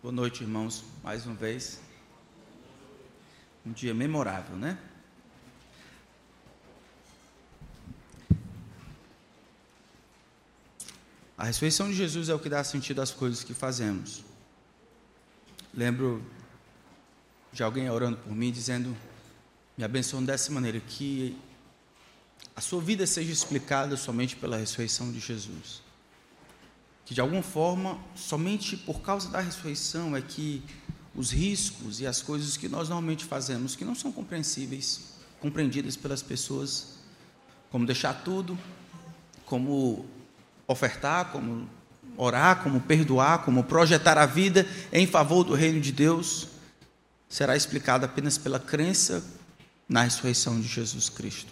Boa noite, irmãos, mais uma vez. Um dia memorável, né? A ressurreição de Jesus é o que dá sentido às coisas que fazemos. Lembro de alguém orando por mim, dizendo: Me abençoe dessa maneira, que a sua vida seja explicada somente pela ressurreição de Jesus que de alguma forma, somente por causa da ressurreição é que os riscos e as coisas que nós normalmente fazemos, que não são compreensíveis, compreendidas pelas pessoas, como deixar tudo, como ofertar, como orar, como perdoar, como projetar a vida em favor do reino de Deus, será explicado apenas pela crença na ressurreição de Jesus Cristo.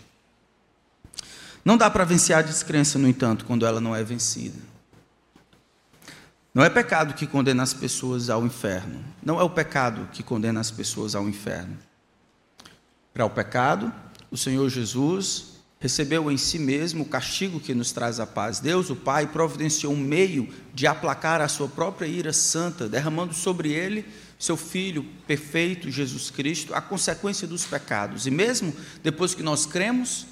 Não dá para vencer a descrença, no entanto, quando ela não é vencida. Não é pecado que condena as pessoas ao inferno. Não é o pecado que condena as pessoas ao inferno. Para o pecado, o Senhor Jesus recebeu em si mesmo o castigo que nos traz a paz. Deus, o Pai, providenciou um meio de aplacar a sua própria ira santa, derramando sobre ele seu Filho perfeito, Jesus Cristo, a consequência dos pecados. E mesmo depois que nós cremos,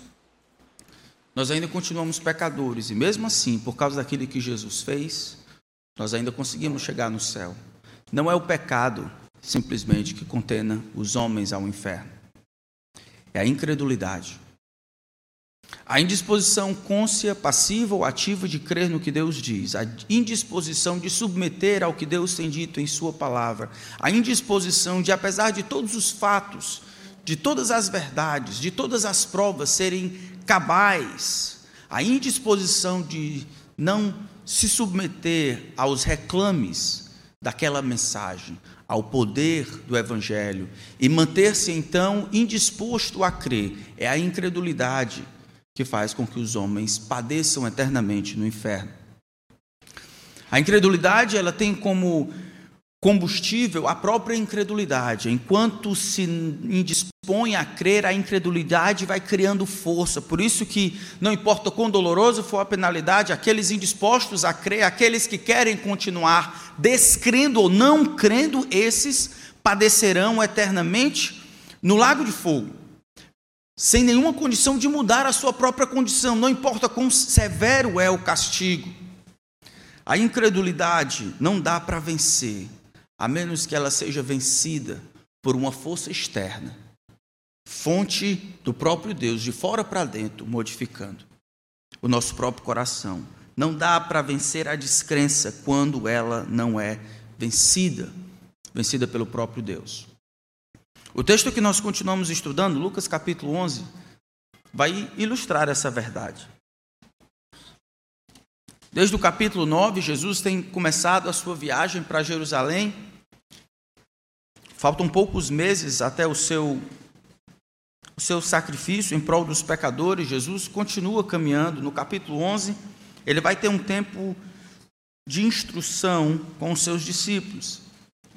nós ainda continuamos pecadores. E mesmo assim, por causa daquilo que Jesus fez, nós ainda conseguimos chegar no céu. Não é o pecado simplesmente que contena os homens ao inferno, é a incredulidade. A indisposição côncia, passiva ou ativa de crer no que Deus diz, a indisposição de submeter ao que Deus tem dito em Sua palavra, a indisposição de, apesar de todos os fatos, de todas as verdades, de todas as provas serem cabais, a indisposição de não se submeter aos reclames daquela mensagem, ao poder do Evangelho e manter-se então indisposto a crer, é a incredulidade que faz com que os homens padeçam eternamente no inferno. A incredulidade ela tem como combustível a própria incredulidade. Enquanto se indispõe a crer, a incredulidade vai criando força. Por isso que não importa quão doloroso for a penalidade, aqueles indispostos a crer, aqueles que querem continuar descrendo ou não crendo, esses padecerão eternamente no lago de fogo. Sem nenhuma condição de mudar a sua própria condição, não importa quão severo é o castigo. A incredulidade não dá para vencer a menos que ela seja vencida por uma força externa, fonte do próprio Deus, de fora para dentro, modificando o nosso próprio coração. Não dá para vencer a descrença quando ela não é vencida, vencida pelo próprio Deus. O texto que nós continuamos estudando, Lucas capítulo 11, vai ilustrar essa verdade. Desde o capítulo 9, Jesus tem começado a sua viagem para Jerusalém. Faltam poucos meses até o seu, o seu sacrifício em prol dos pecadores. Jesus continua caminhando. No capítulo 11, ele vai ter um tempo de instrução com os seus discípulos.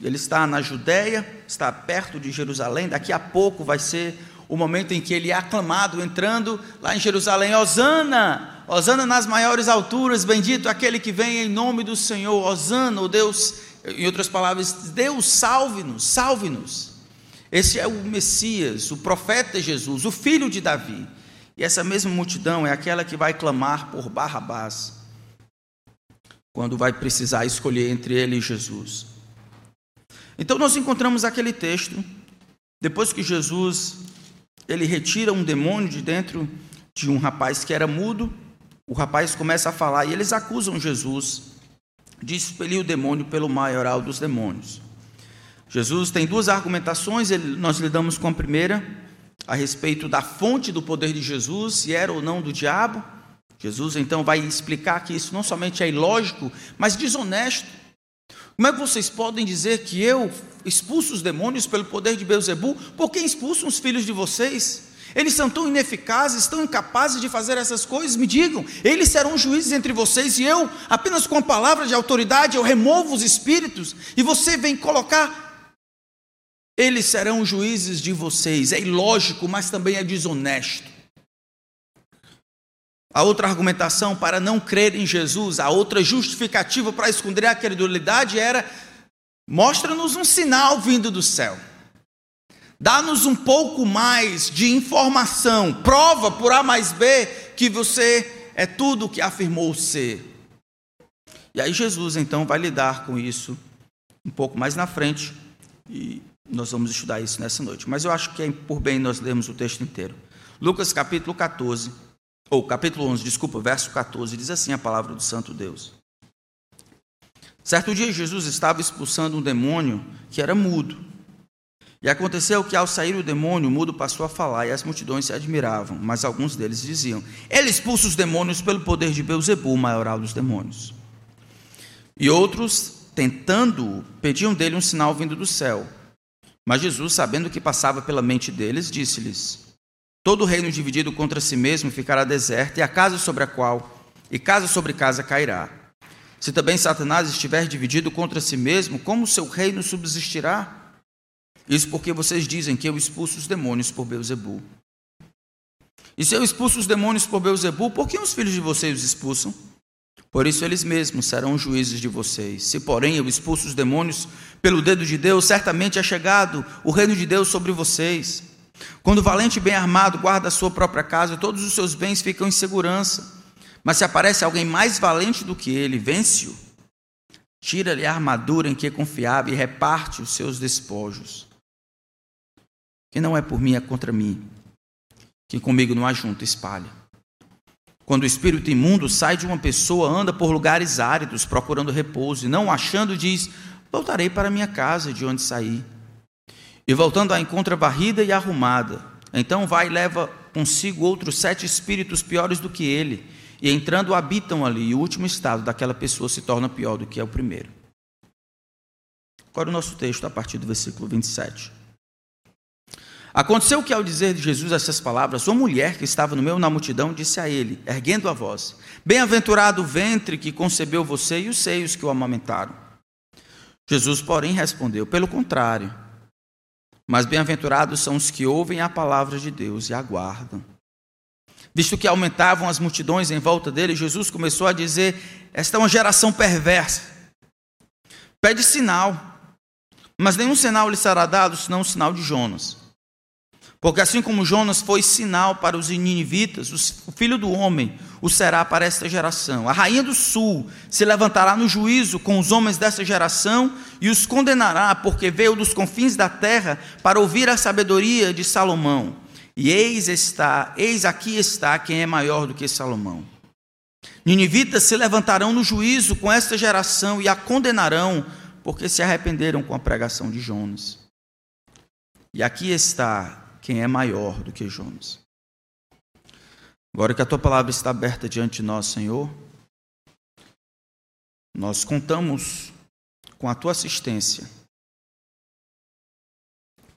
Ele está na Judéia, está perto de Jerusalém. Daqui a pouco vai ser o momento em que ele é aclamado, entrando lá em Jerusalém: Osana! Osana nas maiores alturas, bendito aquele que vem em nome do Senhor, Osana, o Deus, em outras palavras, Deus salve-nos, salve-nos. Esse é o Messias, o profeta Jesus, o filho de Davi. E essa mesma multidão é aquela que vai clamar por Barrabás, quando vai precisar escolher entre ele e Jesus. Então nós encontramos aquele texto, depois que Jesus ele retira um demônio de dentro de um rapaz que era mudo, o rapaz começa a falar e eles acusam Jesus de expelir o demônio pelo maioral dos demônios. Jesus tem duas argumentações, ele, nós lidamos com a primeira, a respeito da fonte do poder de Jesus, se era ou não do diabo. Jesus então vai explicar que isso não somente é ilógico, mas desonesto. Como é que vocês podem dizer que eu expulso os demônios pelo poder de Beuzebu? Por que expulsam os filhos de vocês? Eles são tão ineficazes, tão incapazes de fazer essas coisas, me digam, eles serão juízes entre vocês e eu, apenas com a palavra de autoridade, eu removo os espíritos e você vem colocar. Eles serão juízes de vocês. É ilógico, mas também é desonesto. A outra argumentação para não crer em Jesus, a outra justificativa para esconder a credulidade era Mostra-nos um sinal vindo do céu. Dá-nos um pouco mais de informação. Prova por A mais B que você é tudo o que afirmou ser. E aí Jesus então vai lidar com isso um pouco mais na frente e nós vamos estudar isso nessa noite. Mas eu acho que é por bem nós lermos o texto inteiro. Lucas capítulo 14, ou capítulo 11, desculpa, verso 14, diz assim a palavra do Santo Deus. Certo dia Jesus estava expulsando um demônio que era mudo. E aconteceu que ao sair o demônio, o mudo passou a falar e as multidões se admiravam, mas alguns deles diziam: Ele expulsa os demônios pelo poder de Beuzebu, maioral dos demônios. E outros, tentando, pediam dele um sinal vindo do céu. Mas Jesus, sabendo o que passava pela mente deles, disse-lhes: Todo reino dividido contra si mesmo ficará deserto, e a casa sobre a qual, e casa sobre casa cairá. Se também Satanás estiver dividido contra si mesmo, como seu reino subsistirá? Isso porque vocês dizem que eu expulso os demônios por Beuzebu. E se eu expulso os demônios por Beuzebu, por que os filhos de vocês os expulsam? Por isso eles mesmos serão juízes de vocês. Se, porém, eu expulso os demônios pelo dedo de Deus, certamente é chegado o reino de Deus sobre vocês. Quando o valente bem armado guarda a sua própria casa, todos os seus bens ficam em segurança. Mas se aparece alguém mais valente do que ele, vence-o. Tira-lhe a armadura em que confiava e reparte os seus despojos. Que não é por mim, é contra mim. Que comigo não ajunta, espalha. Quando o espírito imundo sai de uma pessoa, anda por lugares áridos, procurando repouso, e não achando, diz: Voltarei para minha casa, de onde saí. E voltando a encontra varrida e arrumada. Então vai e leva consigo outros sete espíritos piores do que ele, e entrando habitam ali, e o último estado daquela pessoa se torna pior do que é o primeiro. Agora o nosso texto, a partir do versículo 27. Aconteceu que, ao dizer de Jesus essas palavras, uma mulher que estava no meio da multidão disse a ele, erguendo a voz: Bem-aventurado o ventre que concebeu você e os seios que o amamentaram. Jesus, porém, respondeu: Pelo contrário, mas bem-aventurados são os que ouvem a palavra de Deus e aguardam. Visto que aumentavam as multidões em volta dele, Jesus começou a dizer: Esta é uma geração perversa. Pede sinal, mas nenhum sinal lhe será dado senão o sinal de Jonas. Porque assim como Jonas foi sinal para os ninivitas, o filho do homem o será para esta geração. A rainha do sul se levantará no juízo com os homens desta geração e os condenará, porque veio dos confins da terra para ouvir a sabedoria de Salomão. E eis está, eis aqui está quem é maior do que Salomão. Ninivitas se levantarão no juízo com esta geração e a condenarão, porque se arrependeram com a pregação de Jonas. E aqui está quem é maior do que Jonas. Agora que a tua palavra está aberta diante de nós, Senhor, nós contamos com a tua assistência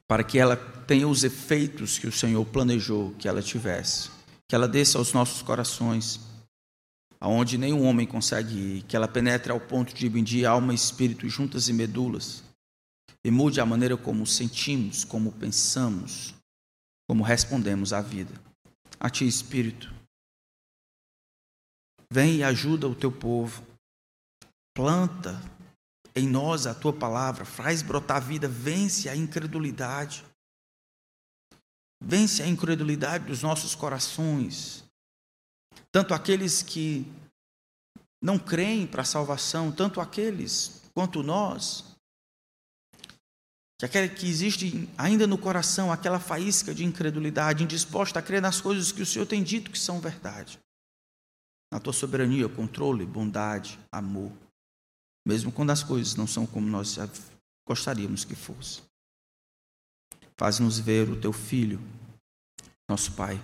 para que ela tenha os efeitos que o Senhor planejou que ela tivesse, que ela desça aos nossos corações, aonde nenhum homem consegue ir, que ela penetre ao ponto de dividir alma e espírito juntas e medulas, e mude a maneira como sentimos, como pensamos, como respondemos à vida. A Ti, Espírito, vem e ajuda o Teu povo, planta em nós a Tua palavra, faz brotar vida, vence a incredulidade, vence a incredulidade dos nossos corações, tanto aqueles que não creem para a salvação, tanto aqueles quanto nós, que aquela que existe ainda no coração aquela faísca de incredulidade, indisposta a crer nas coisas que o Senhor tem dito que são verdade. Na tua soberania, controle, bondade, amor, mesmo quando as coisas não são como nós gostaríamos que fossem. Faz-nos ver o teu filho, nosso Pai,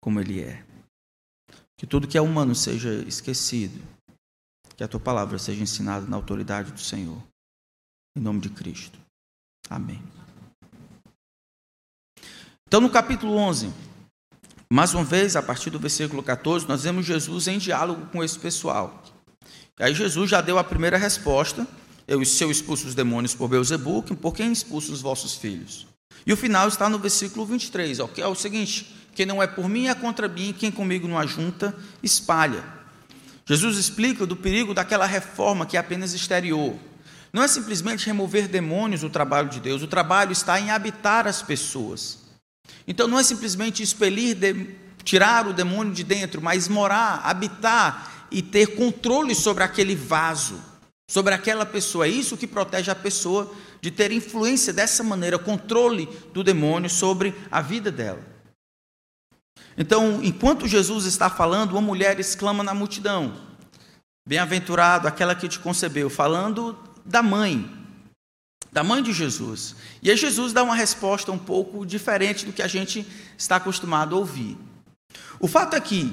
como ele é. Que tudo que é humano seja esquecido, que a tua palavra seja ensinada na autoridade do Senhor. Em nome de Cristo. Amém. Então, no capítulo 11, mais uma vez, a partir do versículo 14, nós vemos Jesus em diálogo com esse pessoal. E aí Jesus já deu a primeira resposta: Eu, se eu expulso os demônios por Beuzebu, por quem expulso os vossos filhos? E o final está no versículo 23, ó, que é o seguinte: Quem não é por mim é contra mim, quem comigo não ajunta, espalha. Jesus explica do perigo daquela reforma que é apenas exterior não é simplesmente remover demônios o trabalho de Deus, o trabalho está em habitar as pessoas. Então não é simplesmente expelir, de, tirar o demônio de dentro, mas morar, habitar e ter controle sobre aquele vaso, sobre aquela pessoa. É isso que protege a pessoa de ter influência dessa maneira, controle do demônio sobre a vida dela. Então, enquanto Jesus está falando, uma mulher exclama na multidão: Bem-aventurado aquela que te concebeu, falando da mãe, da mãe de Jesus. E aí Jesus dá uma resposta um pouco diferente do que a gente está acostumado a ouvir. O fato é que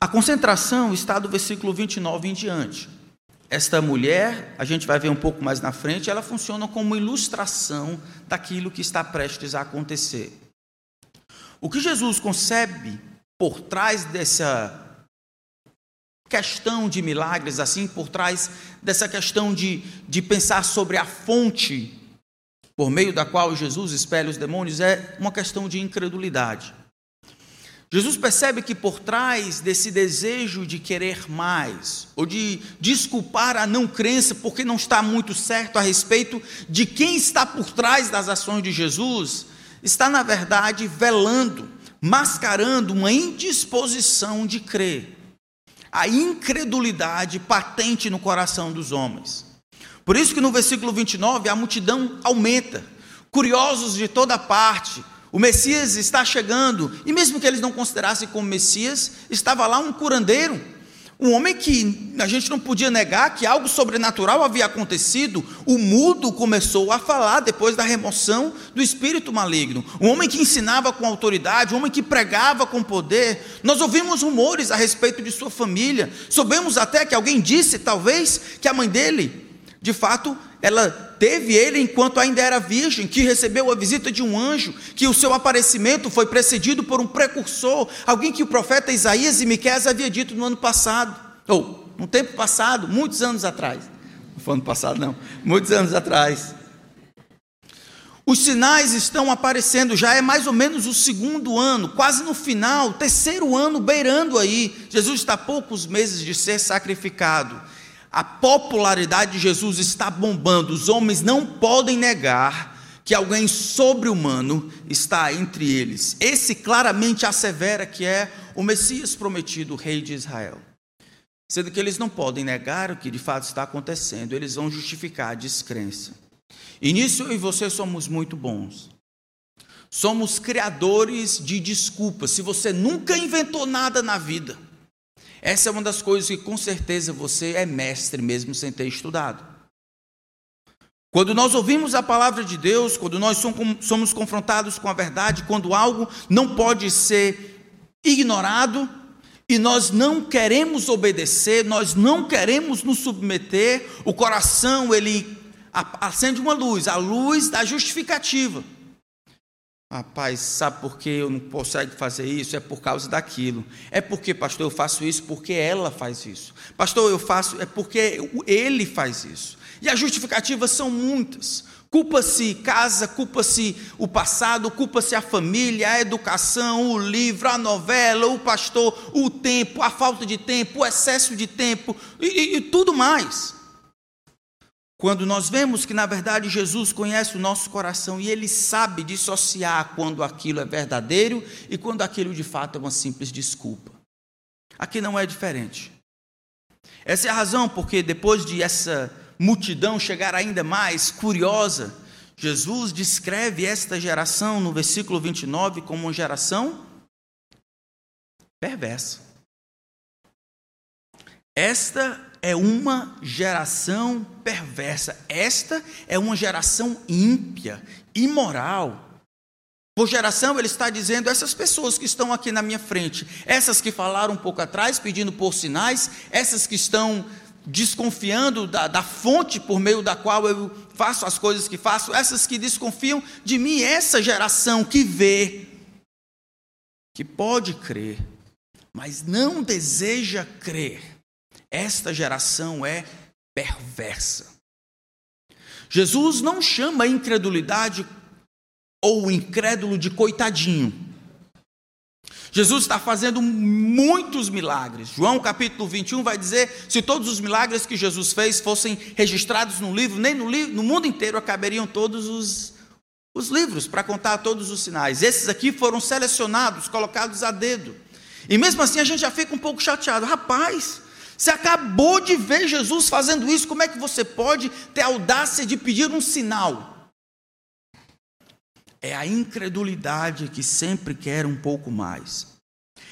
a concentração está do versículo 29 em diante. Esta mulher, a gente vai ver um pouco mais na frente, ela funciona como ilustração daquilo que está prestes a acontecer. O que Jesus concebe por trás dessa questão de milagres, assim, por trás dessa questão de, de pensar sobre a fonte por meio da qual Jesus espelha os demônios, é uma questão de incredulidade. Jesus percebe que por trás desse desejo de querer mais, ou de desculpar a não crença porque não está muito certo a respeito de quem está por trás das ações de Jesus, está na verdade velando, mascarando uma indisposição de crer a incredulidade patente no coração dos homens. Por isso que no versículo 29 a multidão aumenta, curiosos de toda parte. O Messias está chegando, e mesmo que eles não considerassem como Messias, estava lá um curandeiro, um homem que a gente não podia negar que algo sobrenatural havia acontecido. O mudo começou a falar depois da remoção do espírito maligno. Um homem que ensinava com autoridade, um homem que pregava com poder. Nós ouvimos rumores a respeito de sua família. Soubemos até que alguém disse, talvez, que a mãe dele, de fato, ela teve ele enquanto ainda era virgem, que recebeu a visita de um anjo, que o seu aparecimento foi precedido por um precursor, alguém que o profeta Isaías e Miqueias havia dito no ano passado, ou no tempo passado, muitos anos atrás. Não foi ano passado, não, muitos anos atrás. Os sinais estão aparecendo, já é mais ou menos o segundo ano, quase no final, terceiro ano beirando aí. Jesus está poucos meses de ser sacrificado. A popularidade de Jesus está bombando. Os homens não podem negar que alguém sobre-humano está entre eles. Esse claramente assevera que é o Messias prometido, o rei de Israel. Sendo que eles não podem negar o que de fato está acontecendo, eles vão justificar a descrença. E nisso eu e você somos muito bons. Somos criadores de desculpas. Se você nunca inventou nada na vida, essa é uma das coisas que com certeza você é mestre mesmo sem ter estudado. Quando nós ouvimos a palavra de Deus, quando nós somos confrontados com a verdade, quando algo não pode ser ignorado e nós não queremos obedecer, nós não queremos nos submeter, o coração ele acende uma luz, a luz da justificativa. Rapaz, sabe por que eu não consigo fazer isso? É por causa daquilo. É porque, pastor, eu faço isso porque ela faz isso. Pastor, eu faço, é porque ele faz isso. E as justificativas são muitas. Culpa-se casa, culpa-se o passado, culpa-se a família, a educação, o livro, a novela, o pastor, o tempo, a falta de tempo, o excesso de tempo e, e, e tudo mais. Quando nós vemos que, na verdade, Jesus conhece o nosso coração e ele sabe dissociar quando aquilo é verdadeiro e quando aquilo de fato é uma simples desculpa. Aqui não é diferente. Essa é a razão porque, depois de essa multidão chegar ainda mais curiosa, Jesus descreve esta geração no versículo 29 como uma geração perversa. Esta é uma geração perversa. Esta é uma geração ímpia, imoral. Por geração, ele está dizendo essas pessoas que estão aqui na minha frente, essas que falaram um pouco atrás, pedindo por sinais, essas que estão desconfiando da, da fonte por meio da qual eu faço as coisas que faço, essas que desconfiam de mim, essa geração que vê, que pode crer, mas não deseja crer esta geração é perversa. Jesus não chama a incredulidade ou o incrédulo de coitadinho. Jesus está fazendo muitos milagres. João capítulo 21 vai dizer: se todos os milagres que Jesus fez fossem registrados no livro, nem no, livro, no mundo inteiro acabariam todos os, os livros para contar todos os sinais. Esses aqui foram selecionados, colocados a dedo. E mesmo assim a gente já fica um pouco chateado. Rapaz, você acabou de ver Jesus fazendo isso, como é que você pode ter audácia de pedir um sinal? É a incredulidade que sempre quer um pouco mais.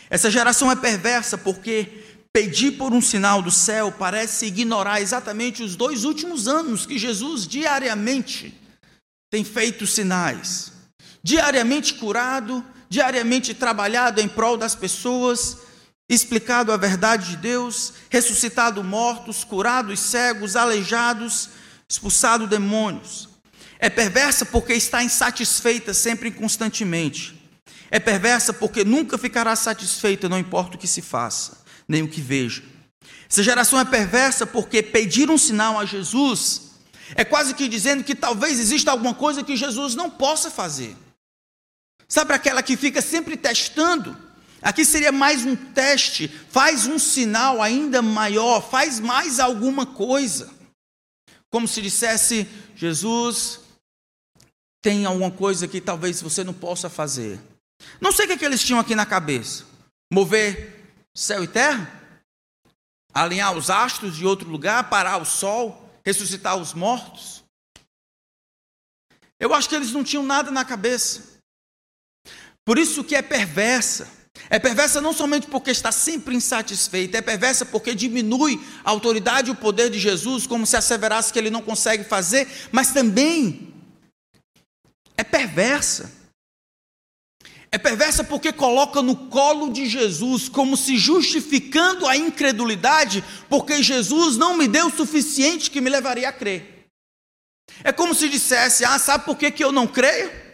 Essa geração é perversa porque pedir por um sinal do céu parece ignorar exatamente os dois últimos anos que Jesus diariamente tem feito sinais, diariamente curado, diariamente trabalhado em prol das pessoas explicado a verdade de Deus, ressuscitado mortos, curado os cegos, aleijados, expulsado demônios. É perversa porque está insatisfeita sempre e constantemente. É perversa porque nunca ficará satisfeita, não importa o que se faça, nem o que veja. Essa geração é perversa porque pedir um sinal a Jesus é quase que dizendo que talvez exista alguma coisa que Jesus não possa fazer. Sabe aquela que fica sempre testando? Aqui seria mais um teste, faz um sinal ainda maior, faz mais alguma coisa. Como se dissesse: Jesus, tem alguma coisa que talvez você não possa fazer. Não sei o que, é que eles tinham aqui na cabeça: mover céu e terra? Alinhar os astros de outro lugar, parar o sol, ressuscitar os mortos? Eu acho que eles não tinham nada na cabeça. Por isso que é perversa é perversa não somente porque está sempre insatisfeita, é perversa porque diminui a autoridade e o poder de Jesus, como se asseverasse que ele não consegue fazer, mas também é perversa. É perversa porque coloca no colo de Jesus, como se justificando a incredulidade, porque Jesus não me deu o suficiente que me levaria a crer. É como se dissesse: Ah, sabe por que, que eu não creio?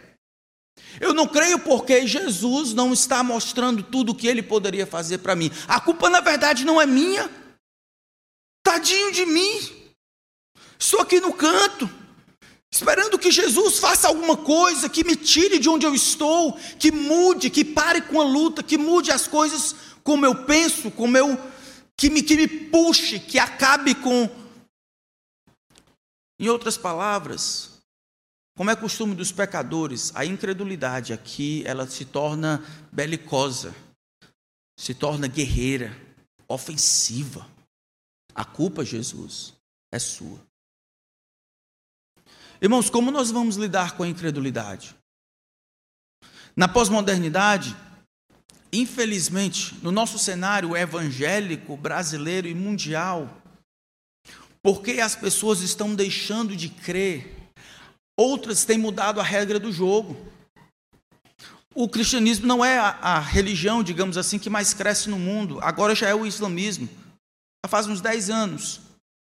Eu não creio porque Jesus não está mostrando tudo o que ele poderia fazer para mim. A culpa, na verdade, não é minha. Tadinho de mim. Estou aqui no canto, esperando que Jesus faça alguma coisa, que me tire de onde eu estou, que mude, que pare com a luta, que mude as coisas como eu penso, como eu. que me, que me puxe, que acabe com. Em outras palavras, como é costume dos pecadores, a incredulidade aqui ela se torna belicosa, se torna guerreira, ofensiva. A culpa, Jesus, é sua. Irmãos, como nós vamos lidar com a incredulidade? Na pós-modernidade, infelizmente, no nosso cenário evangélico, brasileiro e mundial, porque as pessoas estão deixando de crer Outras têm mudado a regra do jogo. O cristianismo não é a, a, religião, digamos assim, que mais cresce no mundo. Agora já é o islamismo. Já faz uns 10 anos.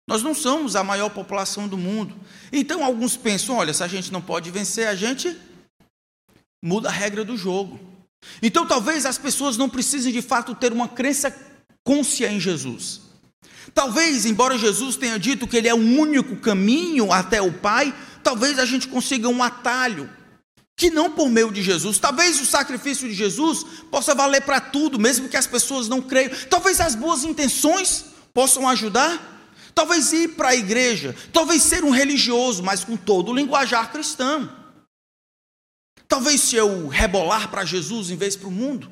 Nós não somos a maior população do mundo. Então alguns pensam: olha, se a gente não pode vencer, a gente muda a regra do jogo. Então talvez as pessoas não precisem de fato ter uma crença côncia em Jesus. Talvez, embora Jesus tenha dito que ele é o único caminho até o Pai, talvez a gente consiga um atalho, que não por meio de Jesus. Talvez o sacrifício de Jesus possa valer para tudo, mesmo que as pessoas não creiam. Talvez as boas intenções possam ajudar. Talvez ir para a igreja, talvez ser um religioso, mas com todo o linguajar cristão. Talvez se eu rebolar para Jesus em vez para o mundo.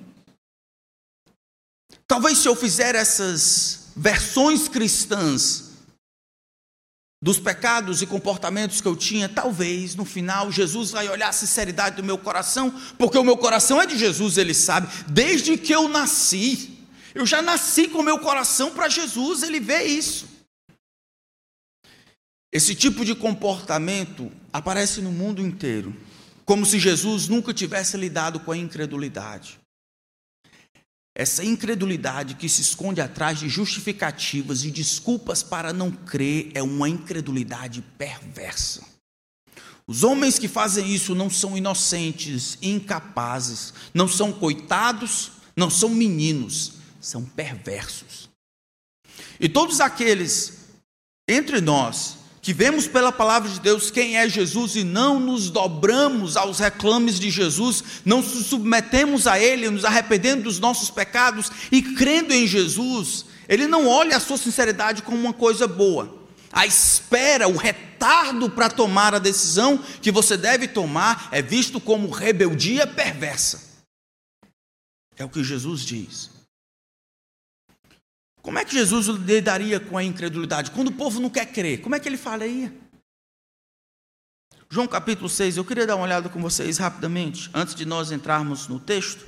Talvez se eu fizer essas versões cristãs dos pecados e comportamentos que eu tinha, talvez no final Jesus vai olhar a sinceridade do meu coração, porque o meu coração é de Jesus, ele sabe, desde que eu nasci, eu já nasci com o meu coração para Jesus, ele vê isso. Esse tipo de comportamento aparece no mundo inteiro, como se Jesus nunca tivesse lidado com a incredulidade. Essa incredulidade que se esconde atrás de justificativas e desculpas para não crer é uma incredulidade perversa. Os homens que fazem isso não são inocentes, incapazes, não são coitados, não são meninos, são perversos. E todos aqueles entre nós que vemos pela palavra de Deus quem é Jesus e não nos dobramos aos reclames de Jesus, não nos submetemos a Ele, nos arrependendo dos nossos pecados e crendo em Jesus, Ele não olha a sua sinceridade como uma coisa boa. A espera, o retardo para tomar a decisão que você deve tomar é visto como rebeldia perversa. É o que Jesus diz. Como é que Jesus lidaria com a incredulidade? Quando o povo não quer crer, como é que ele falaria? João capítulo 6, eu queria dar uma olhada com vocês rapidamente, antes de nós entrarmos no texto,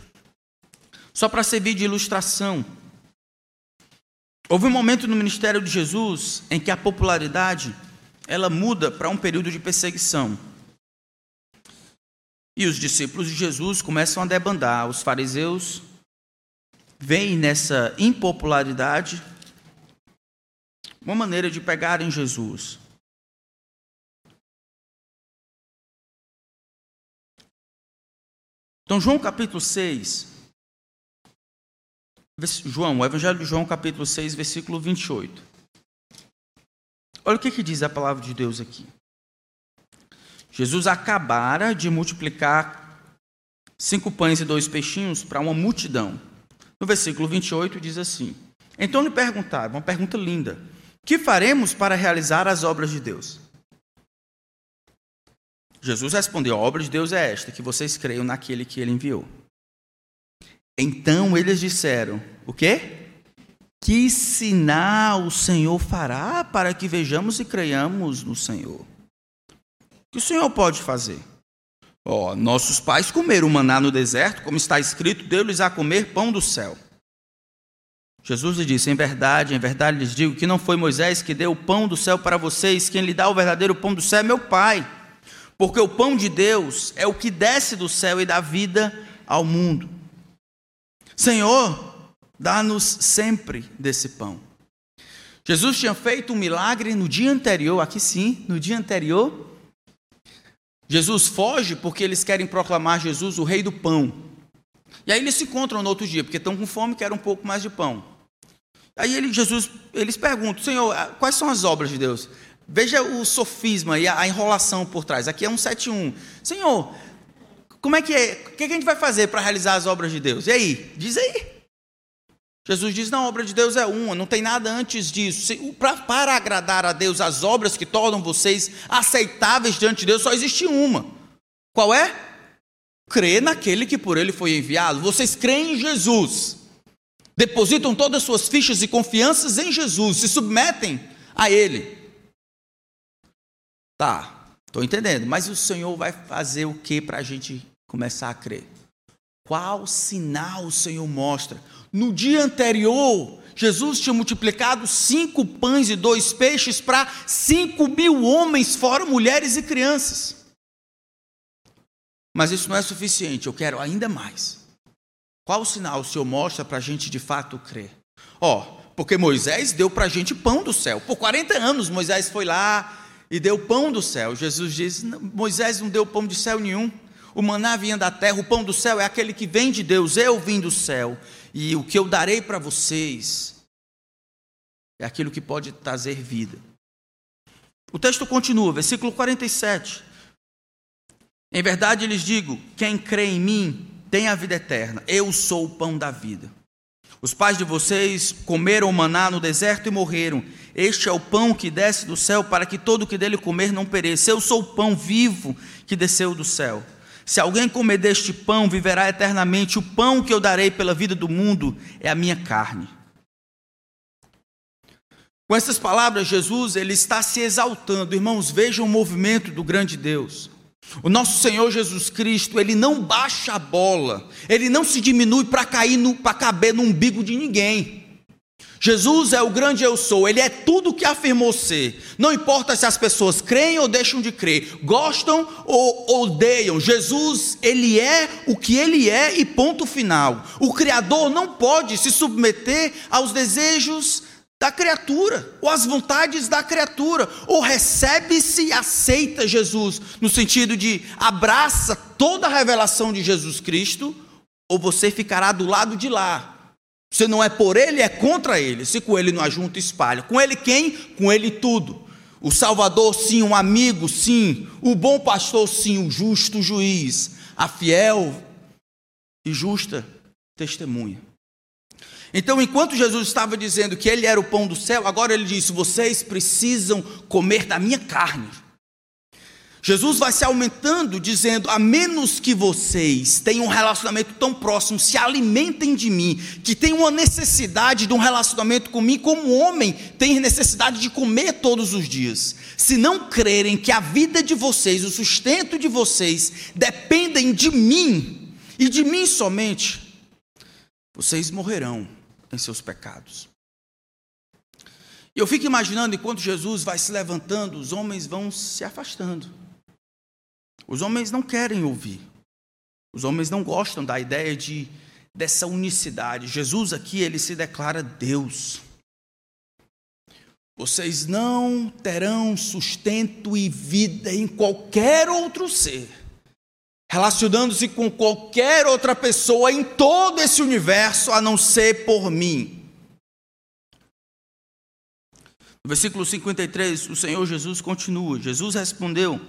só para servir de ilustração. Houve um momento no ministério de Jesus em que a popularidade ela muda para um período de perseguição. E os discípulos de Jesus começam a debandar, os fariseus veem nessa impopularidade uma maneira de pegarem Jesus. Então, João capítulo 6, João, o Evangelho de João capítulo 6, versículo 28. Olha o que, que diz a palavra de Deus aqui. Jesus acabara de multiplicar cinco pães e dois peixinhos para uma multidão. No versículo 28 diz assim: Então lhe perguntaram, uma pergunta linda: Que faremos para realizar as obras de Deus? Jesus respondeu: A obra de Deus é esta, que vocês creiam naquele que ele enviou. Então eles disseram: O quê? Que sinal o Senhor fará para que vejamos e creiamos no Senhor? O que o Senhor pode fazer? Oh, nossos pais comeram maná no deserto, como está escrito, deu-lhes a comer pão do céu. Jesus lhe disse: Em verdade, em verdade lhes digo que não foi Moisés que deu o pão do céu para vocês, quem lhe dá o verdadeiro pão do céu é meu Pai. Porque o pão de Deus é o que desce do céu e dá vida ao mundo. Senhor, dá-nos sempre desse pão. Jesus tinha feito um milagre no dia anterior, aqui sim, no dia anterior, Jesus foge porque eles querem proclamar Jesus o rei do pão. E aí eles se encontram no outro dia, porque estão com fome e querem um pouco mais de pão. Aí ele, Jesus, eles perguntam, Senhor, quais são as obras de Deus? Veja o sofisma e a, enrolação por trás. Aqui é um 7.1. Senhor, como é que é? O que a gente vai fazer para realizar as obras de Deus? E aí? Diz aí. Jesus diz: não, a obra de Deus é uma, não tem nada antes disso. Para, para agradar a Deus, as obras que tornam vocês aceitáveis diante de Deus, só existe uma. Qual é? Crer naquele que por ele foi enviado. Vocês creem em Jesus, depositam todas as suas fichas e confianças em Jesus, se submetem a Ele. Tá, estou entendendo, mas o Senhor vai fazer o que para a gente começar a crer? Qual sinal o Senhor mostra? No dia anterior, Jesus tinha multiplicado cinco pães e dois peixes para cinco mil homens, fora mulheres e crianças. Mas isso não é suficiente, eu quero ainda mais. Qual sinal o Senhor mostra para a gente de fato crer? Ó, oh, porque Moisés deu para a gente pão do céu. Por 40 anos Moisés foi lá e deu pão do céu. Jesus diz: Moisés não deu pão de céu nenhum. O maná vinha da terra, o pão do céu é aquele que vem de Deus, eu vim do céu. E o que eu darei para vocês é aquilo que pode trazer vida. O texto continua, versículo 47. Em verdade lhes digo: quem crê em mim tem a vida eterna. Eu sou o pão da vida. Os pais de vocês comeram maná no deserto e morreram. Este é o pão que desce do céu para que todo o que dele comer não pereça. Eu sou o pão vivo que desceu do céu. Se alguém comer deste pão, viverá eternamente. O pão que eu darei pela vida do mundo é a minha carne. Com essas palavras, Jesus ele está se exaltando. Irmãos, vejam o movimento do grande Deus. O nosso Senhor Jesus Cristo, ele não baixa a bola, ele não se diminui para cair, para caber no umbigo de ninguém. Jesus é o grande eu sou, ele é tudo o que afirmou ser. Não importa se as pessoas creem ou deixam de crer, gostam ou odeiam. Jesus, ele é o que ele é e ponto final. O Criador não pode se submeter aos desejos da criatura, ou às vontades da criatura, ou recebe-se e aceita Jesus, no sentido de abraça toda a revelação de Jesus Cristo, ou você ficará do lado de lá, se não é por ele, é contra ele. Se com ele não ajunta, espalha. Com ele quem? Com ele tudo. O Salvador, sim, um amigo, sim. O bom pastor, sim, o justo juiz. A fiel e justa testemunha. Então, enquanto Jesus estava dizendo que ele era o pão do céu, agora ele disse: vocês precisam comer da minha carne. Jesus vai se aumentando, dizendo: a menos que vocês tenham um relacionamento tão próximo, se alimentem de mim, que tenham uma necessidade de um relacionamento comigo, como homem tem necessidade de comer todos os dias. Se não crerem que a vida de vocês, o sustento de vocês, dependem de mim e de mim somente, vocês morrerão em seus pecados. E eu fico imaginando, enquanto Jesus vai se levantando, os homens vão se afastando. Os homens não querem ouvir. Os homens não gostam da ideia de dessa unicidade. Jesus aqui ele se declara Deus. Vocês não terão sustento e vida em qualquer outro ser, relacionando-se com qualquer outra pessoa em todo esse universo a não ser por mim. No versículo 53, o Senhor Jesus continua: Jesus respondeu: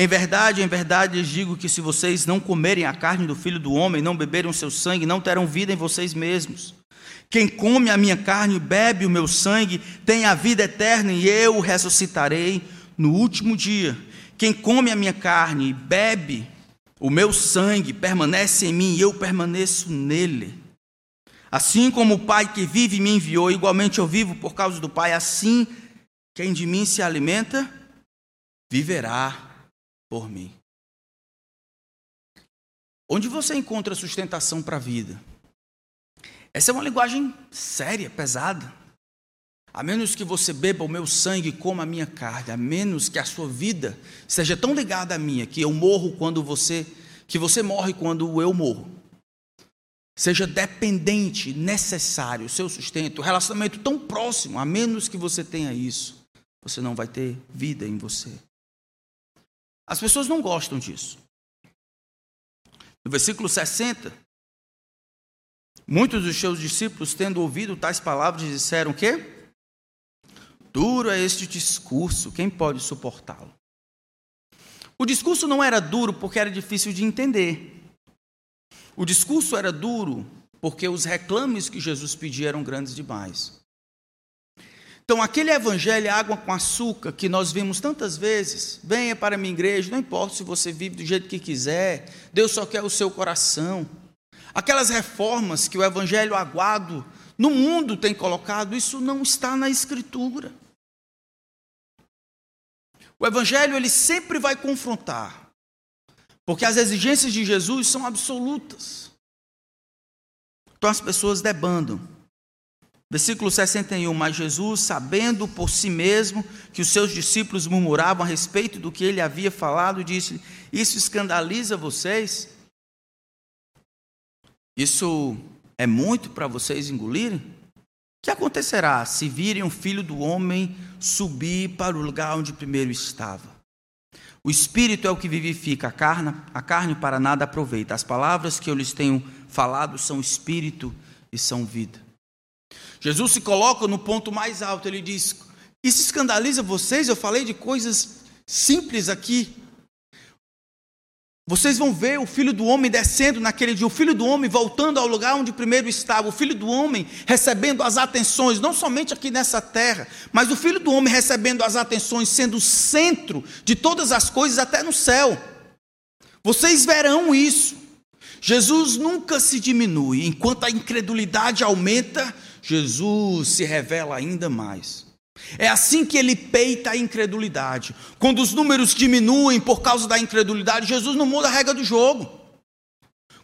em verdade, em verdade lhes digo que se vocês não comerem a carne do filho do homem, não beberem o seu sangue, não terão vida em vocês mesmos. Quem come a minha carne e bebe o meu sangue tem a vida eterna e eu o ressuscitarei no último dia. Quem come a minha carne e bebe o meu sangue permanece em mim e eu permaneço nele. Assim como o Pai que vive me enviou, igualmente eu vivo por causa do Pai, assim quem de mim se alimenta, viverá por mim. Onde você encontra sustentação para a vida? Essa é uma linguagem séria, pesada. A menos que você beba o meu sangue e coma a minha carne, a menos que a sua vida seja tão ligada à minha que eu morro quando você, que você morre quando eu morro. Seja dependente, necessário, o seu sustento, o relacionamento tão próximo, a menos que você tenha isso, você não vai ter vida em você. As pessoas não gostam disso. No versículo 60, muitos dos seus discípulos, tendo ouvido tais palavras, disseram que duro é este discurso, quem pode suportá-lo? O discurso não era duro porque era difícil de entender. O discurso era duro porque os reclames que Jesus pedia eram grandes demais. Então, aquele evangelho água com açúcar que nós vimos tantas vezes, venha para a minha igreja, não importa se você vive do jeito que quiser, Deus só quer o seu coração. Aquelas reformas que o evangelho aguado no mundo tem colocado, isso não está na escritura. O evangelho ele sempre vai confrontar, porque as exigências de Jesus são absolutas. Então as pessoas debandam. Versículo 61, mas Jesus, sabendo por si mesmo que os seus discípulos murmuravam a respeito do que ele havia falado, disse: Isso escandaliza vocês? Isso é muito para vocês engolirem? O que acontecerá se virem o filho do homem subir para o lugar onde primeiro estava? O espírito é o que vivifica, a carne, a carne para nada aproveita. As palavras que eu lhes tenho falado são espírito e são vida. Jesus se coloca no ponto mais alto, ele diz: Isso escandaliza vocês? Eu falei de coisas simples aqui. Vocês vão ver o filho do homem descendo naquele dia, o filho do homem voltando ao lugar onde primeiro estava, o filho do homem recebendo as atenções, não somente aqui nessa terra, mas o filho do homem recebendo as atenções, sendo o centro de todas as coisas até no céu. Vocês verão isso. Jesus nunca se diminui, enquanto a incredulidade aumenta, Jesus se revela ainda mais. É assim que ele peita a incredulidade. Quando os números diminuem por causa da incredulidade, Jesus não muda a regra do jogo.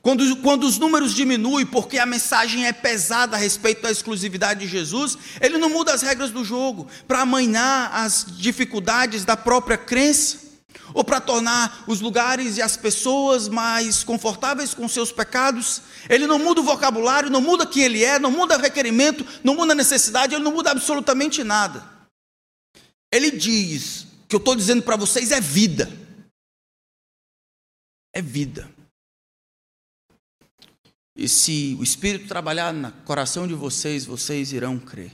Quando, quando os números diminuem porque a mensagem é pesada a respeito da exclusividade de Jesus, ele não muda as regras do jogo para amanhar as dificuldades da própria crença ou para tornar os lugares e as pessoas mais confortáveis com seus pecados. Ele não muda o vocabulário, não muda quem ele é, não muda o requerimento, não muda a necessidade, ele não muda absolutamente nada. Ele diz: que eu estou dizendo para vocês é vida. É vida. E se o Espírito trabalhar no coração de vocês, vocês irão crer.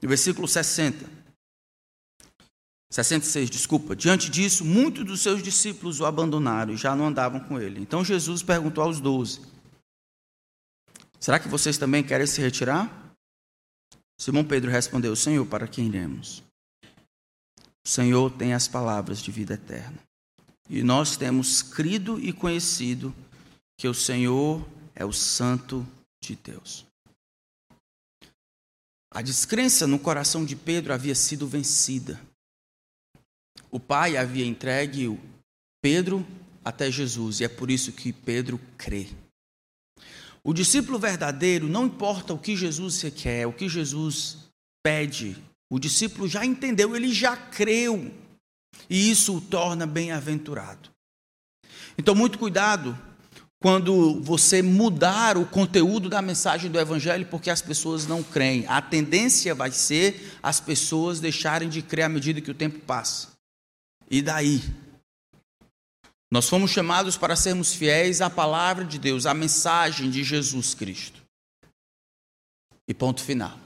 No versículo 60. 66, desculpa. Diante disso, muitos dos seus discípulos o abandonaram e já não andavam com ele. Então Jesus perguntou aos doze: Será que vocês também querem se retirar? Simão Pedro respondeu: Senhor, para quem iremos? O Senhor tem as palavras de vida eterna. E nós temos crido e conhecido que o Senhor é o Santo de Deus. A descrença no coração de Pedro havia sido vencida. O pai havia entregue Pedro até Jesus, e é por isso que Pedro crê. O discípulo verdadeiro, não importa o que Jesus quer, o que Jesus pede, o discípulo já entendeu, ele já creu, e isso o torna bem-aventurado. Então, muito cuidado quando você mudar o conteúdo da mensagem do Evangelho porque as pessoas não creem. A tendência vai ser as pessoas deixarem de crer à medida que o tempo passa. E daí? Nós fomos chamados para sermos fiéis à palavra de Deus, à mensagem de Jesus Cristo. E ponto final.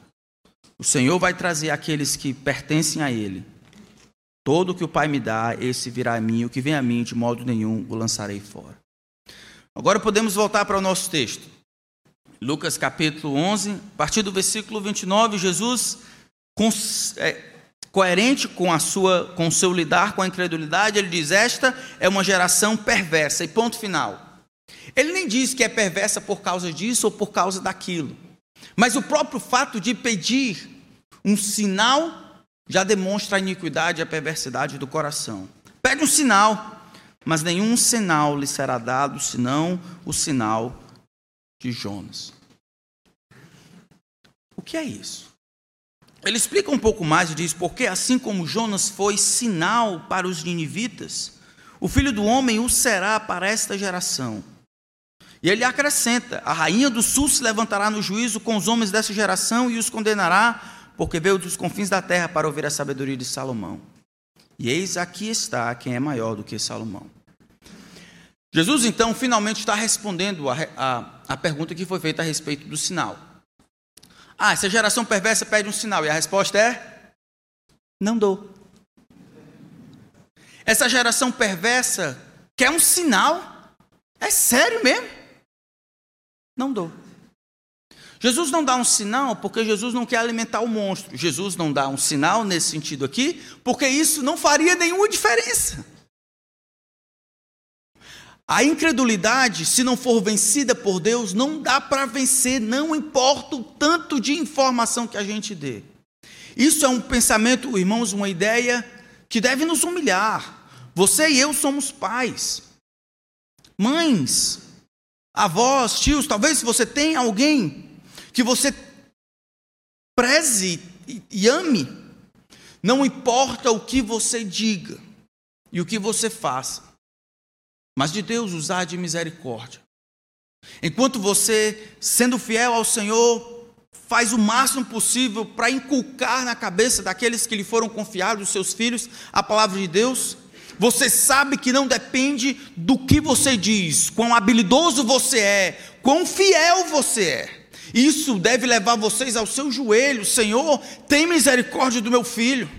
O Senhor vai trazer aqueles que pertencem a Ele. Todo o que o Pai me dá, esse virá a mim, o que vem a mim, de modo nenhum o lançarei fora. Agora podemos voltar para o nosso texto. Lucas capítulo 11, a partir do versículo 29, Jesus é, coerente com a sua com o seu lidar com a incredulidade, ele diz: "Esta é uma geração perversa". E ponto final. Ele nem diz que é perversa por causa disso ou por causa daquilo. Mas o próprio fato de pedir um sinal já demonstra a iniquidade e a perversidade do coração. Pede um sinal, mas nenhum sinal lhe será dado senão o sinal de Jonas. O que é isso? Ele explica um pouco mais e diz: porque assim como Jonas foi sinal para os ninivitas, o filho do homem o será para esta geração. E ele acrescenta: a rainha do sul se levantará no juízo com os homens dessa geração e os condenará, porque veio dos confins da terra para ouvir a sabedoria de Salomão. E eis aqui está quem é maior do que Salomão. Jesus, então, finalmente está respondendo a, a, a pergunta que foi feita a respeito do sinal. Ah, essa geração perversa pede um sinal. E a resposta é: não dou. Essa geração perversa quer um sinal. É sério mesmo? Não dou. Jesus não dá um sinal porque Jesus não quer alimentar o monstro. Jesus não dá um sinal nesse sentido aqui porque isso não faria nenhuma diferença. A incredulidade, se não for vencida por Deus, não dá para vencer, não importa o tanto de informação que a gente dê. Isso é um pensamento, irmãos, uma ideia que deve nos humilhar. Você e eu somos pais, mães, avós, tios. Talvez você tenha alguém que você preze e ame, não importa o que você diga e o que você faça mas de Deus usar de misericórdia. Enquanto você, sendo fiel ao Senhor, faz o máximo possível para inculcar na cabeça daqueles que lhe foram confiados, os seus filhos, a palavra de Deus, você sabe que não depende do que você diz, quão habilidoso você é, quão fiel você é. Isso deve levar vocês ao seu joelho, Senhor, tem misericórdia do meu filho.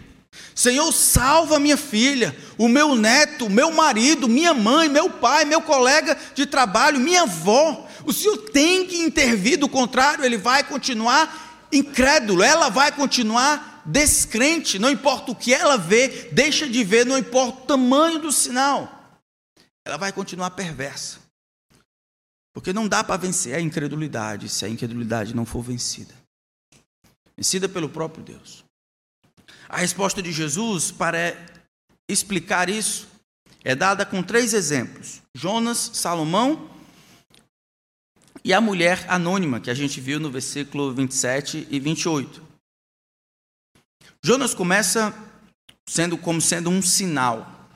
Senhor, salva minha filha, o meu neto, meu marido, minha mãe, meu pai, meu colega de trabalho, minha avó. O Senhor tem que intervir, do contrário, ele vai continuar incrédulo, ela vai continuar descrente, não importa o que ela vê, deixa de ver, não importa o tamanho do sinal, ela vai continuar perversa. Porque não dá para vencer a incredulidade se a incredulidade não for vencida vencida pelo próprio Deus. A resposta de Jesus para explicar isso é dada com três exemplos: Jonas, Salomão e a mulher anônima, que a gente viu no versículo 27 e 28. Jonas começa sendo como sendo um sinal.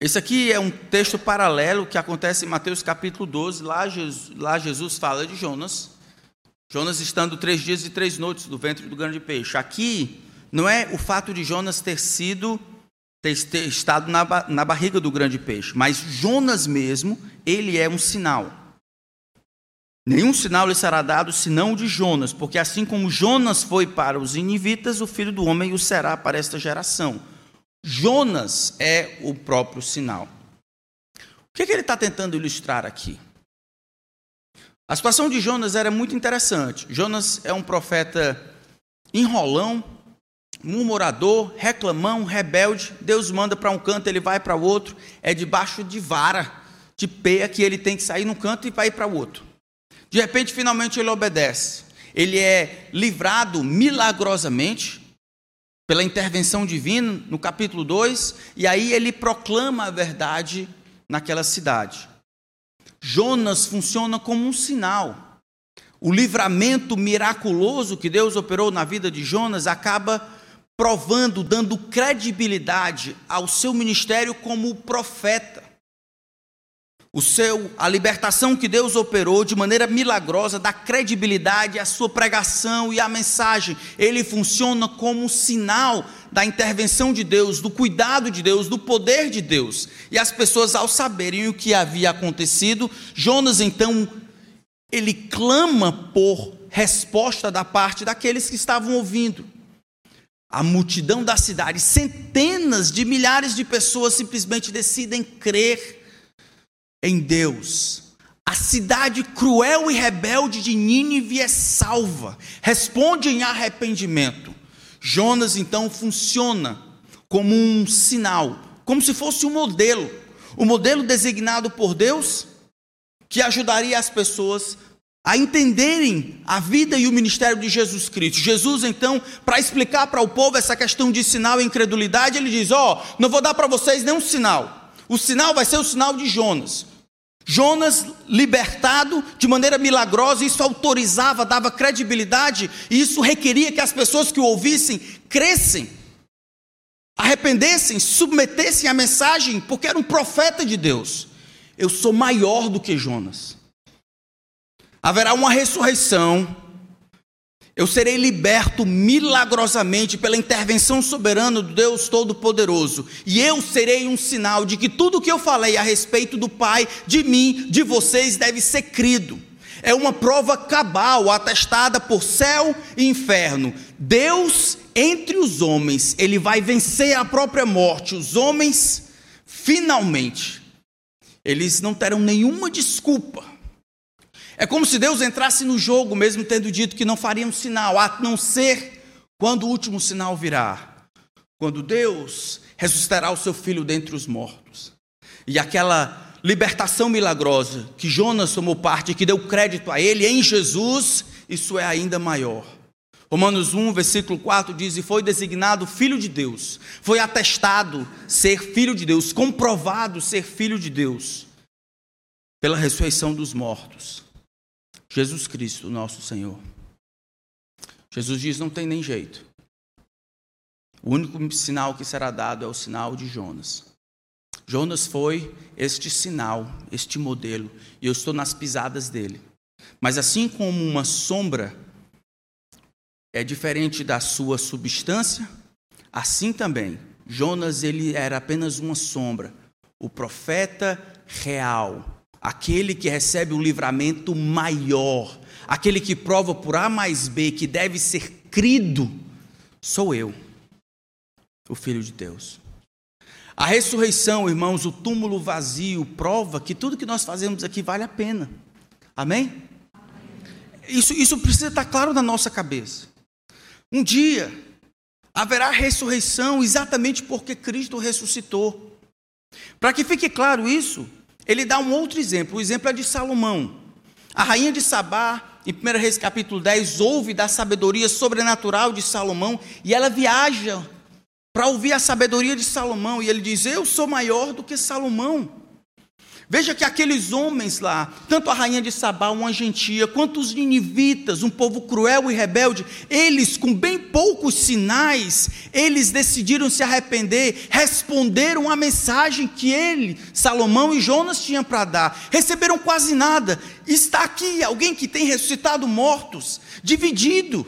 Esse aqui é um texto paralelo que acontece em Mateus capítulo 12. Lá Jesus, lá Jesus fala de Jonas. Jonas estando três dias e três noites do ventre do grande peixe. Aqui não é o fato de Jonas ter sido ter, ter estado na, na barriga do grande peixe, mas Jonas mesmo, ele é um sinal. Nenhum sinal lhe será dado senão o de Jonas, porque assim como Jonas foi para os inivitas, o filho do homem o será para esta geração. Jonas é o próprio sinal. O que, é que ele está tentando ilustrar aqui? A situação de Jonas era muito interessante. Jonas é um profeta enrolão, murmurador, reclamão, rebelde. Deus manda para um canto, ele vai para o outro. É debaixo de vara, de peia, que ele tem que sair num canto e vai para o outro. De repente, finalmente, ele obedece. Ele é livrado milagrosamente pela intervenção divina, no capítulo 2, e aí ele proclama a verdade naquela cidade. Jonas funciona como um sinal. O livramento miraculoso que Deus operou na vida de Jonas acaba provando, dando credibilidade ao seu ministério como profeta. O seu, a libertação que Deus operou de maneira milagrosa dá credibilidade à sua pregação e à mensagem. Ele funciona como um sinal da intervenção de Deus, do cuidado de Deus, do poder de Deus. E as pessoas, ao saberem o que havia acontecido, Jonas então ele clama por resposta da parte daqueles que estavam ouvindo. A multidão da cidade, centenas de milhares de pessoas simplesmente decidem crer em Deus. A cidade cruel e rebelde de Nínive é salva, responde em arrependimento. Jonas então funciona como um sinal, como se fosse um modelo, o um modelo designado por Deus que ajudaria as pessoas a entenderem a vida e o ministério de Jesus Cristo. Jesus, então, para explicar para o povo essa questão de sinal e incredulidade, ele diz: Ó, oh, não vou dar para vocês nenhum sinal. O sinal vai ser o sinal de Jonas. Jonas libertado de maneira milagrosa, isso autorizava, dava credibilidade, e isso requeria que as pessoas que o ouvissem crescem, arrependessem, submetessem a mensagem, porque era um profeta de Deus. Eu sou maior do que Jonas. Haverá uma ressurreição eu serei liberto milagrosamente pela intervenção soberana do Deus Todo-Poderoso. E eu serei um sinal de que tudo o que eu falei a respeito do Pai, de mim, de vocês, deve ser crido. É uma prova cabal, atestada por céu e inferno. Deus entre os homens, ele vai vencer a própria morte. Os homens, finalmente, eles não terão nenhuma desculpa é como se Deus entrasse no jogo, mesmo tendo dito que não faria um sinal, a não ser quando o último sinal virá. Quando Deus ressuscitará o seu filho dentre os mortos. E aquela libertação milagrosa que Jonas tomou parte, que deu crédito a ele em Jesus, isso é ainda maior. Romanos 1, versículo 4 diz: E foi designado filho de Deus, foi atestado ser filho de Deus, comprovado ser filho de Deus, pela ressurreição dos mortos. Jesus Cristo, nosso Senhor. Jesus diz: não tem nem jeito. O único sinal que será dado é o sinal de Jonas. Jonas foi este sinal, este modelo, e eu estou nas pisadas dele. Mas assim como uma sombra é diferente da sua substância, assim também Jonas ele era apenas uma sombra. O profeta real, aquele que recebe um livramento maior, aquele que prova por A mais B que deve ser crido, sou eu, o Filho de Deus. A ressurreição, irmãos, o túmulo vazio, prova que tudo que nós fazemos aqui vale a pena. Amém? Isso, isso precisa estar claro na nossa cabeça. Um dia haverá ressurreição exatamente porque Cristo ressuscitou. Para que fique claro isso, ele dá um outro exemplo, o exemplo é de Salomão. A rainha de Sabá, em 1 Reis capítulo 10, ouve da sabedoria sobrenatural de Salomão e ela viaja para ouvir a sabedoria de Salomão. E ele diz: Eu sou maior do que Salomão. Veja que aqueles homens lá, tanto a rainha de Sabá, uma gentia, quanto os ninivitas, um povo cruel e rebelde, eles, com bem poucos sinais, eles decidiram se arrepender, responderam a mensagem que ele, Salomão e Jonas tinham para dar, receberam quase nada. Está aqui alguém que tem ressuscitado mortos, dividido.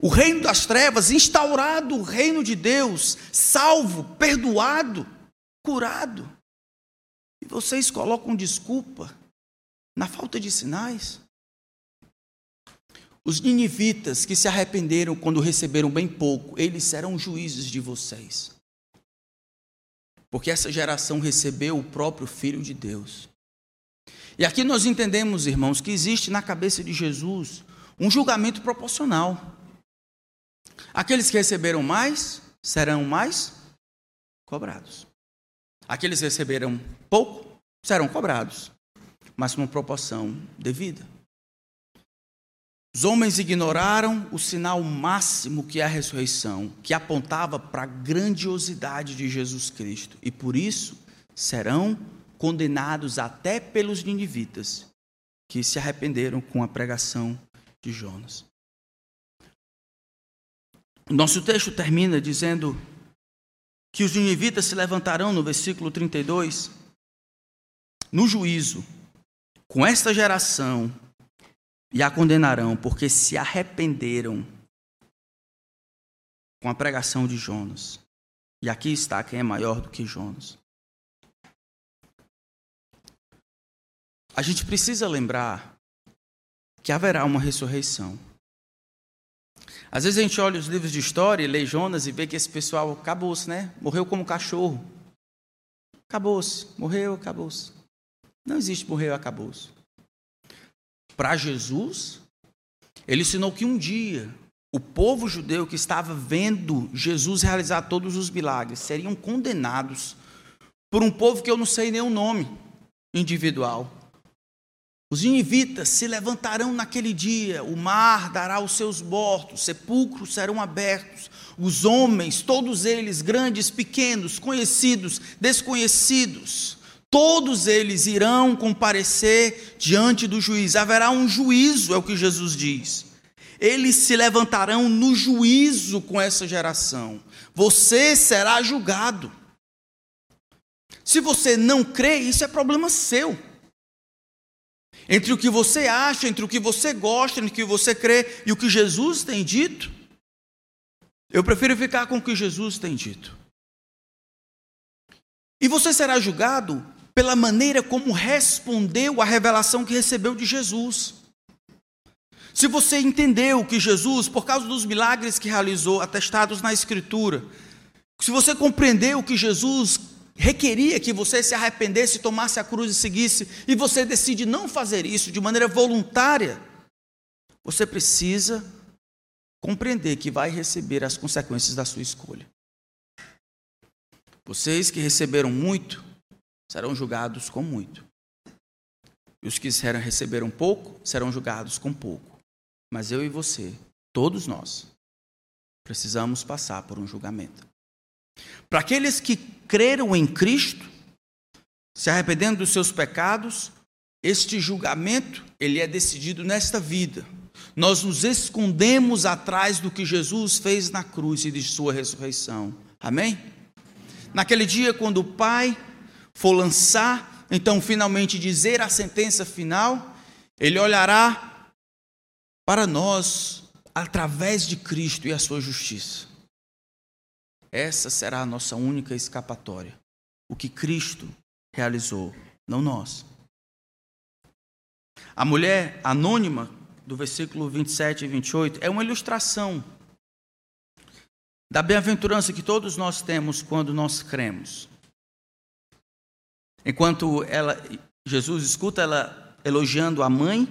O reino das trevas, instaurado o reino de Deus, salvo, perdoado, curado. Vocês colocam desculpa Na falta de sinais. Os ninivitas que se arrependeram quando receberam bem pouco, eles serão juízes de vocês. Porque essa geração recebeu o próprio Filho de Deus. E aqui nós entendemos, irmãos, que existe na cabeça de Jesus um julgamento proporcional. Aqueles que receberam mais serão mais cobrados. Aqueles que receberam pouco serão cobrados, mas com proporção devida. Os homens ignoraram o sinal máximo que é a ressurreição, que apontava para a grandiosidade de Jesus Cristo, e por isso serão condenados até pelos ninivitas, que se arrependeram com a pregação de Jonas. Nosso texto termina dizendo que os ninivitas se levantarão no versículo 32 no juízo com esta geração e a condenarão porque se arrependeram com a pregação de Jonas. E aqui está quem é maior do que Jonas. A gente precisa lembrar que haverá uma ressurreição. Às vezes a gente olha os livros de história e lê Jonas e vê que esse pessoal acabou-se, né? Morreu como cachorro. Acabou-se, morreu, acabou-se. Não existe morreu, acabou-se. Para Jesus, ele ensinou que um dia o povo judeu que estava vendo Jesus realizar todos os milagres seriam condenados por um povo que eu não sei nem o nome individual. Os ninivitas se levantarão naquele dia, o mar dará os seus mortos, sepulcros serão abertos, os homens, todos eles, grandes, pequenos, conhecidos, desconhecidos, todos eles irão comparecer diante do juiz. Haverá um juízo, é o que Jesus diz. Eles se levantarão no juízo com essa geração. Você será julgado. Se você não crê, isso é problema seu entre o que você acha, entre o que você gosta, entre o que você crê e o que Jesus tem dito, eu prefiro ficar com o que Jesus tem dito. E você será julgado pela maneira como respondeu à revelação que recebeu de Jesus. Se você entendeu que Jesus, por causa dos milagres que realizou, atestados na Escritura, se você compreendeu que Jesus requeria que você se arrependesse, tomasse a cruz e seguisse, e você decide não fazer isso de maneira voluntária, você precisa compreender que vai receber as consequências da sua escolha. Vocês que receberam muito serão julgados com muito. E os que receberam pouco serão julgados com pouco. Mas eu e você, todos nós, precisamos passar por um julgamento. Para aqueles que creram em Cristo, se arrependendo dos seus pecados, este julgamento, ele é decidido nesta vida. Nós nos escondemos atrás do que Jesus fez na cruz e de sua ressurreição. Amém? Naquele dia, quando o Pai for lançar, então finalmente dizer a sentença final, ele olhará para nós através de Cristo e a sua justiça. Essa será a nossa única escapatória. O que Cristo realizou, não nós. A mulher anônima, do versículo 27 e 28, é uma ilustração da bem-aventurança que todos nós temos quando nós cremos. Enquanto ela, Jesus escuta ela elogiando a mãe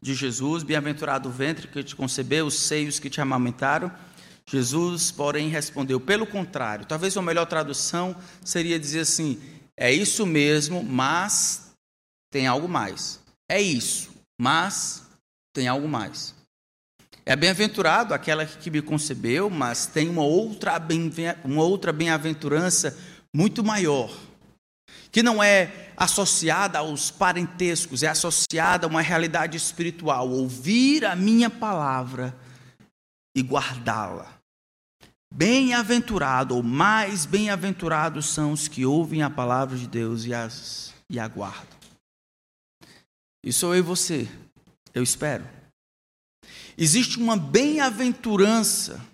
de Jesus, bem-aventurado o ventre que te concebeu, os seios que te amamentaram. Jesus, porém, respondeu: pelo contrário, talvez uma melhor tradução seria dizer assim: é isso mesmo, mas tem algo mais. É isso, mas tem algo mais. É bem-aventurado aquela que me concebeu, mas tem uma outra, uma outra bem-aventurança muito maior, que não é associada aos parentescos, é associada a uma realidade espiritual. Ouvir a minha palavra e guardá-la. Bem-aventurado, ou mais bem-aventurados são os que ouvem a palavra de Deus e, as, e aguardam. E sou eu e você, eu espero. Existe uma bem-aventurança,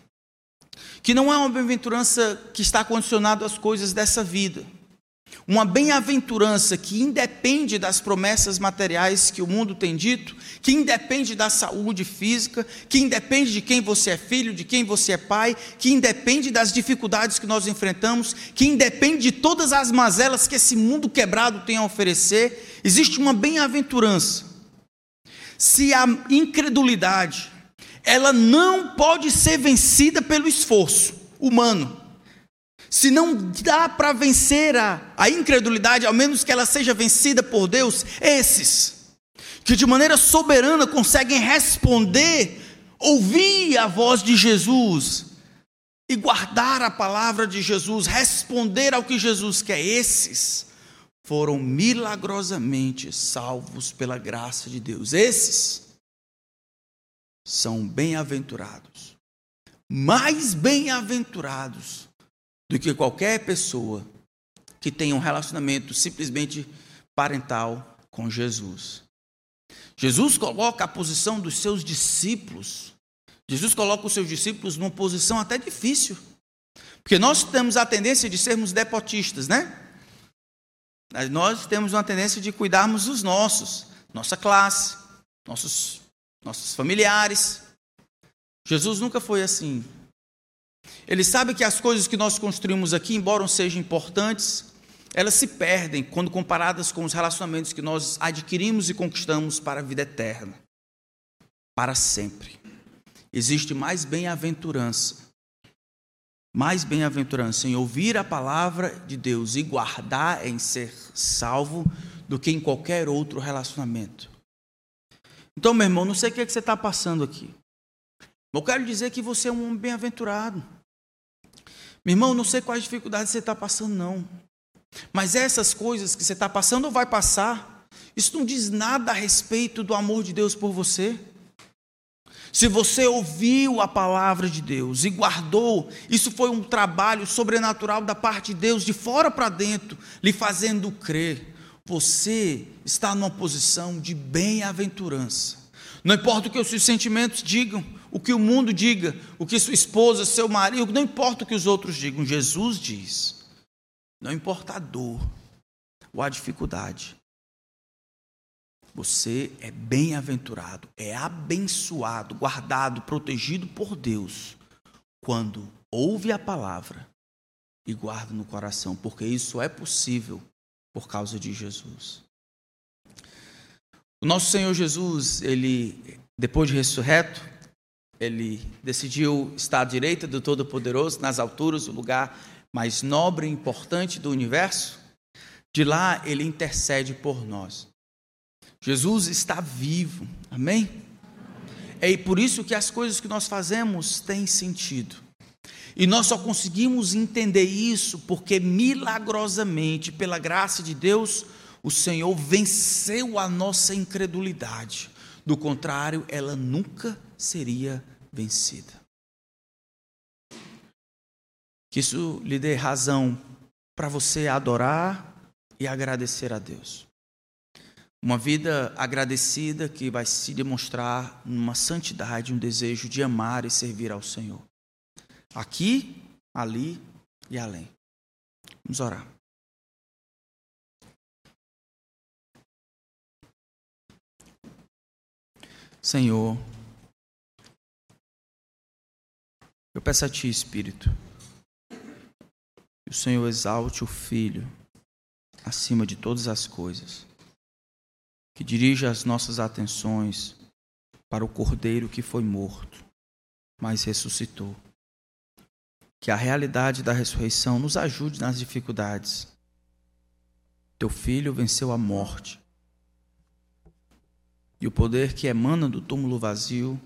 que não é uma bem-aventurança que está condicionada às coisas dessa vida, uma bem-aventurança que independe das promessas materiais que o mundo tem dito, que independe da saúde física, que independe de quem você é filho, de quem você é pai, que independe das dificuldades que nós enfrentamos, que independe de todas as mazelas que esse mundo quebrado tem a oferecer, existe uma bem-aventurança. Se a incredulidade, ela não pode ser vencida pelo esforço humano se não dá para vencer a, a incredulidade, ao menos que ela seja vencida por Deus, esses, que de maneira soberana conseguem responder, ouvir a voz de Jesus e guardar a palavra de Jesus, responder ao que Jesus quer, esses foram milagrosamente salvos pela graça de Deus. Esses são bem-aventurados, mais bem-aventurados do que qualquer pessoa que tenha um relacionamento simplesmente parental com Jesus. Jesus coloca a posição dos seus discípulos, Jesus coloca os seus discípulos numa posição até difícil, porque nós temos a tendência de sermos depotistas, né? Nós temos uma tendência de cuidarmos dos nossos, nossa classe, nossos, nossos familiares. Jesus nunca foi assim. Ele sabe que as coisas que nós construímos aqui, embora sejam importantes, elas se perdem quando comparadas com os relacionamentos que nós adquirimos e conquistamos para a vida eterna, para sempre. Existe mais bem-aventurança, mais bem-aventurança em ouvir a palavra de Deus e guardar em ser salvo do que em qualquer outro relacionamento. Então, meu irmão, não sei o que, é que você está passando aqui. Eu quero dizer que você é um homem bem-aventurado. Meu irmão, não sei quais dificuldades você está passando, não. Mas essas coisas que você está passando ou vai passar, isso não diz nada a respeito do amor de Deus por você. Se você ouviu a palavra de Deus e guardou, isso foi um trabalho sobrenatural da parte de Deus, de fora para dentro, lhe fazendo crer. Você está numa posição de bem-aventurança. Não importa o que os seus sentimentos digam, o que o mundo diga, o que sua esposa, seu marido, não importa o que os outros digam, Jesus diz: não importa a dor ou a dificuldade, você é bem-aventurado, é abençoado, guardado, protegido por Deus, quando ouve a palavra e guarda no coração, porque isso é possível por causa de Jesus. O nosso Senhor Jesus, ele, depois de ressurreto, ele decidiu estar à direita do Todo-Poderoso, nas alturas, o lugar mais nobre e importante do universo. De lá, ele intercede por nós. Jesus está vivo, amém? É por isso que as coisas que nós fazemos têm sentido. E nós só conseguimos entender isso porque milagrosamente, pela graça de Deus, o Senhor venceu a nossa incredulidade. Do contrário, ela nunca seria vencida. Que isso lhe dê razão para você adorar e agradecer a Deus. Uma vida agradecida que vai se demonstrar numa santidade, um desejo de amar e servir ao Senhor. Aqui, ali e além. Vamos orar. Senhor, eu peço a Ti, Espírito, que o Senhor exalte o Filho acima de todas as coisas, que dirija as nossas atenções para o Cordeiro que foi morto, mas ressuscitou. Que a realidade da ressurreição nos ajude nas dificuldades. Teu filho venceu a morte e o poder que emana do túmulo vazio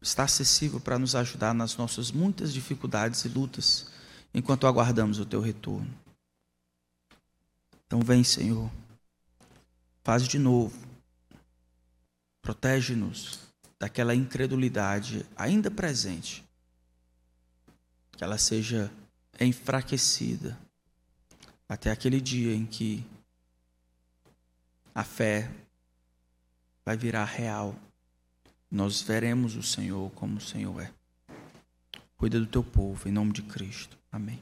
está acessível para nos ajudar nas nossas muitas dificuldades e lutas, enquanto aguardamos o teu retorno. Então, vem, Senhor, faz de novo, protege-nos daquela incredulidade ainda presente, que ela seja enfraquecida até aquele dia em que a fé vai virar real. Nós veremos o Senhor como o Senhor é. Cuida do teu povo, em nome de Cristo. Amém.